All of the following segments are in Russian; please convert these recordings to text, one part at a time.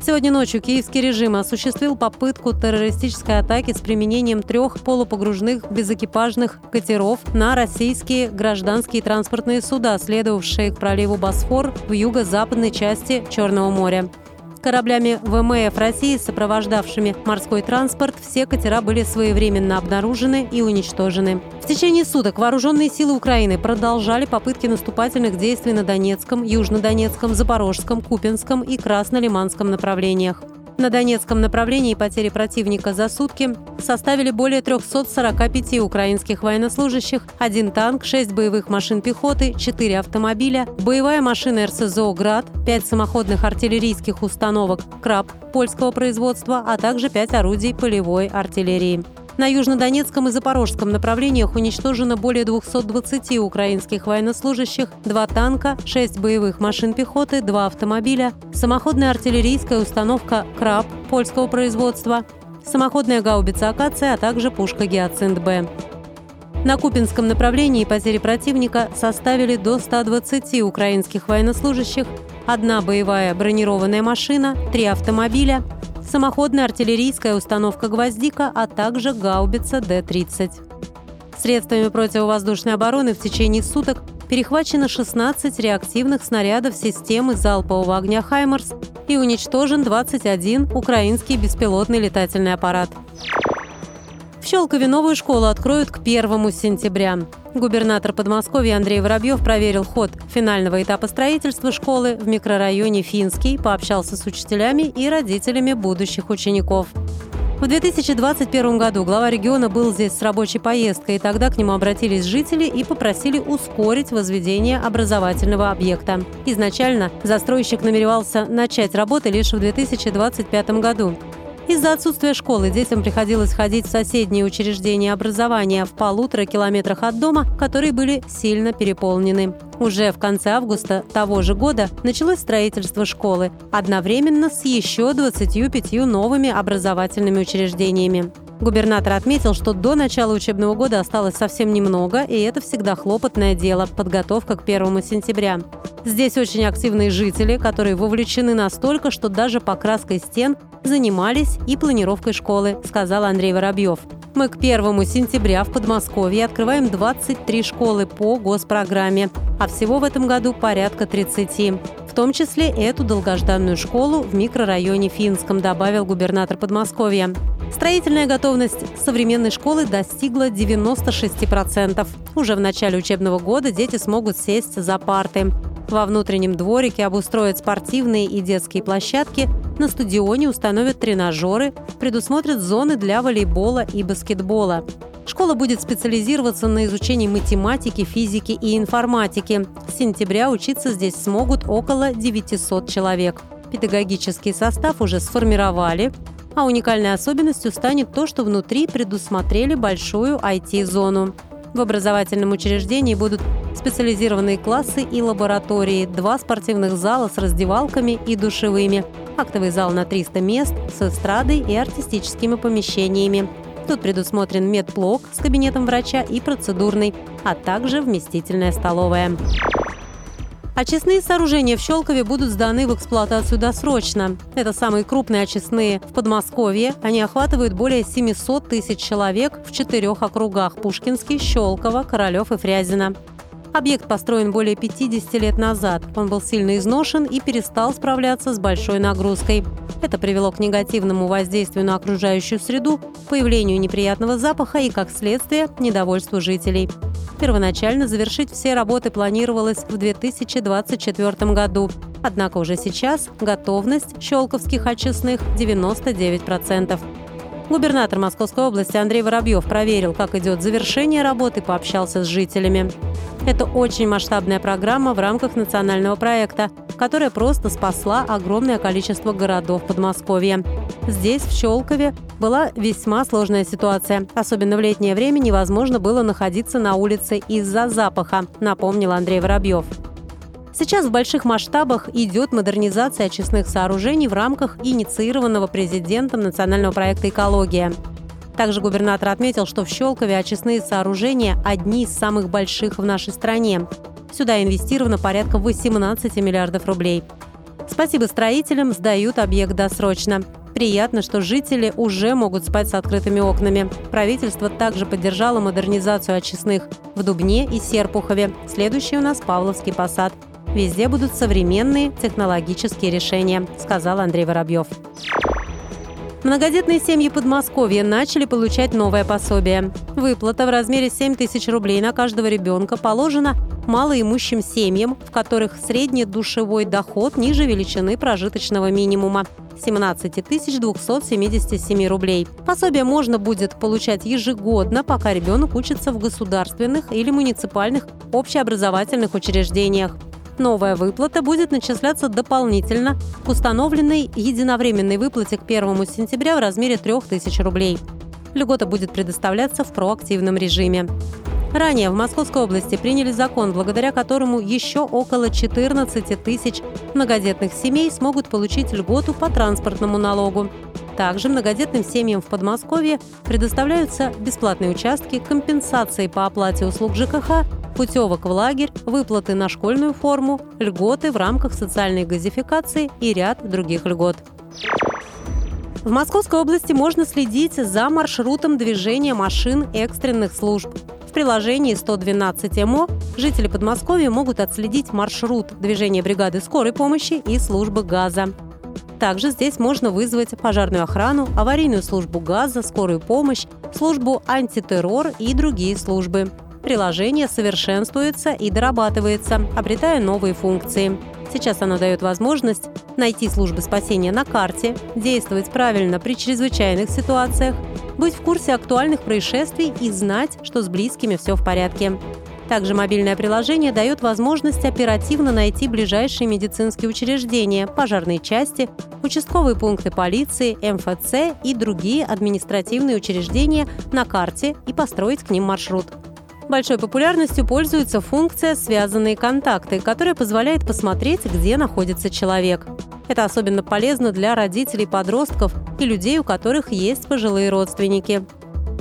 Сегодня ночью киевский режим осуществил попытку террористической атаки с применением трех полупогружных безэкипажных катеров на российские гражданские транспортные суда, следовавшие к проливу Босфор в юго-западной части Черного моря. Кораблями ВМФ России, сопровождавшими морской транспорт, все катера были своевременно обнаружены и уничтожены. В течение суток вооруженные силы Украины продолжали попытки наступательных действий на Донецком, Южнодонецком, Запорожском, Купинском и Краснолиманском направлениях. На Донецком направлении потери противника за сутки составили более 345 украинских военнослужащих, один танк, 6 боевых машин пехоты, 4 автомобиля, боевая машина РСЗО «Град», 5 самоходных артиллерийских установок «Краб» польского производства, а также 5 орудий полевой артиллерии. На южнодонецком и запорожском направлениях уничтожено более 220 украинских военнослужащих, два танка, шесть боевых машин пехоты, два автомобиля, самоходная артиллерийская установка «Краб» польского производства, самоходная гаубица «Акация», а также пушка «Гиацинт-Б». На Купинском направлении потери противника составили до 120 украинских военнослужащих, одна боевая бронированная машина, три автомобиля, самоходная артиллерийская установка «Гвоздика», а также гаубица Д-30. Средствами противовоздушной обороны в течение суток перехвачено 16 реактивных снарядов системы залпового огня «Хаймерс» и уничтожен 21 украинский беспилотный летательный аппарат. В Щелкове новую школу откроют к 1 сентября. Губернатор Подмосковья Андрей Воробьев проверил ход финального этапа строительства школы в микрорайоне Финский, пообщался с учителями и родителями будущих учеников. В 2021 году глава региона был здесь с рабочей поездкой, и тогда к нему обратились жители и попросили ускорить возведение образовательного объекта. Изначально застройщик намеревался начать работы лишь в 2025 году. Из-за отсутствия школы детям приходилось ходить в соседние учреждения образования в полутора километрах от дома, которые были сильно переполнены. Уже в конце августа того же года началось строительство школы, одновременно с еще 25 новыми образовательными учреждениями. Губернатор отметил, что до начала учебного года осталось совсем немного, и это всегда хлопотное дело – подготовка к 1 сентября. Здесь очень активные жители, которые вовлечены настолько, что даже покраской стен занимались и планировкой школы, сказал Андрей Воробьев. Мы к 1 сентября в Подмосковье открываем 23 школы по госпрограмме, а всего в этом году порядка 30 в том числе эту долгожданную школу в микрорайоне Финском, добавил губернатор Подмосковья. Строительная готовность современной школы достигла 96%. Уже в начале учебного года дети смогут сесть за парты. Во внутреннем дворике обустроят спортивные и детские площадки, на стадионе установят тренажеры, предусмотрят зоны для волейбола и баскетбола. Школа будет специализироваться на изучении математики, физики и информатики. С сентября учиться здесь смогут около 900 человек. Педагогический состав уже сформировали, а уникальной особенностью станет то, что внутри предусмотрели большую IT-зону. В образовательном учреждении будут специализированные классы и лаборатории, два спортивных зала с раздевалками и душевыми, актовый зал на 300 мест с эстрадой и артистическими помещениями. Тут предусмотрен медблок с кабинетом врача и процедурный, а также вместительная столовая. Очистные сооружения в Щелкове будут сданы в эксплуатацию досрочно. Это самые крупные очистные в Подмосковье. Они охватывают более 700 тысяч человек в четырех округах – Пушкинский, Щелково, Королев и Фрязино. Объект построен более 50 лет назад. Он был сильно изношен и перестал справляться с большой нагрузкой. Это привело к негативному воздействию на окружающую среду, появлению неприятного запаха и, как следствие, недовольству жителей. Первоначально завершить все работы планировалось в 2024 году. Однако уже сейчас готовность щелковских очистных 99%. Губернатор Московской области Андрей Воробьев проверил, как идет завершение работы, пообщался с жителями. Это очень масштабная программа в рамках национального проекта, которая просто спасла огромное количество городов Подмосковья. Здесь, в Щелкове, была весьма сложная ситуация. Особенно в летнее время невозможно было находиться на улице из-за запаха, напомнил Андрей Воробьев. Сейчас в больших масштабах идет модернизация очистных сооружений в рамках инициированного президентом национального проекта «Экология». Также губернатор отметил, что в Щелкове очистные сооружения одни из самых больших в нашей стране. Сюда инвестировано порядка 18 миллиардов рублей. Спасибо строителям, сдают объект досрочно. Приятно, что жители уже могут спать с открытыми окнами. Правительство также поддержало модернизацию очистных в Дубне и Серпухове. Следующий у нас Павловский посад. Везде будут современные технологические решения, сказал Андрей Воробьев. Многодетные семьи Подмосковья начали получать новое пособие. Выплата в размере 7 тысяч рублей на каждого ребенка положена малоимущим семьям, в которых средний душевой доход ниже величины прожиточного минимума. 17 277 рублей. Пособие можно будет получать ежегодно, пока ребенок учится в государственных или муниципальных общеобразовательных учреждениях. Новая выплата будет начисляться дополнительно к установленной единовременной выплате к 1 сентября в размере 3000 рублей. Льгота будет предоставляться в проактивном режиме. Ранее в Московской области приняли закон, благодаря которому еще около 14 тысяч многодетных семей смогут получить льготу по транспортному налогу. Также многодетным семьям в Подмосковье предоставляются бесплатные участки, компенсации по оплате услуг ЖКХ путевок в лагерь, выплаты на школьную форму, льготы в рамках социальной газификации и ряд других льгот. В Московской области можно следить за маршрутом движения машин экстренных служб. В приложении 112 МО жители Подмосковья могут отследить маршрут движения бригады скорой помощи и службы газа. Также здесь можно вызвать пожарную охрану, аварийную службу газа, скорую помощь, службу антитеррор и другие службы приложение совершенствуется и дорабатывается, обретая новые функции. Сейчас оно дает возможность найти службы спасения на карте, действовать правильно при чрезвычайных ситуациях, быть в курсе актуальных происшествий и знать, что с близкими все в порядке. Также мобильное приложение дает возможность оперативно найти ближайшие медицинские учреждения, пожарные части, участковые пункты полиции, МФЦ и другие административные учреждения на карте и построить к ним маршрут. Большой популярностью пользуется функция «Связанные контакты», которая позволяет посмотреть, где находится человек. Это особенно полезно для родителей подростков и людей, у которых есть пожилые родственники.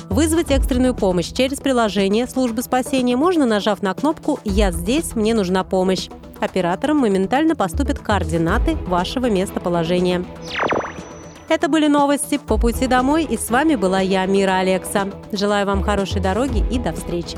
Вызвать экстренную помощь через приложение службы спасения можно, нажав на кнопку «Я здесь, мне нужна помощь». Операторам моментально поступят координаты вашего местоположения. Это были новости по пути домой, и с вами была я, Мира Алекса. Желаю вам хорошей дороги и до встречи.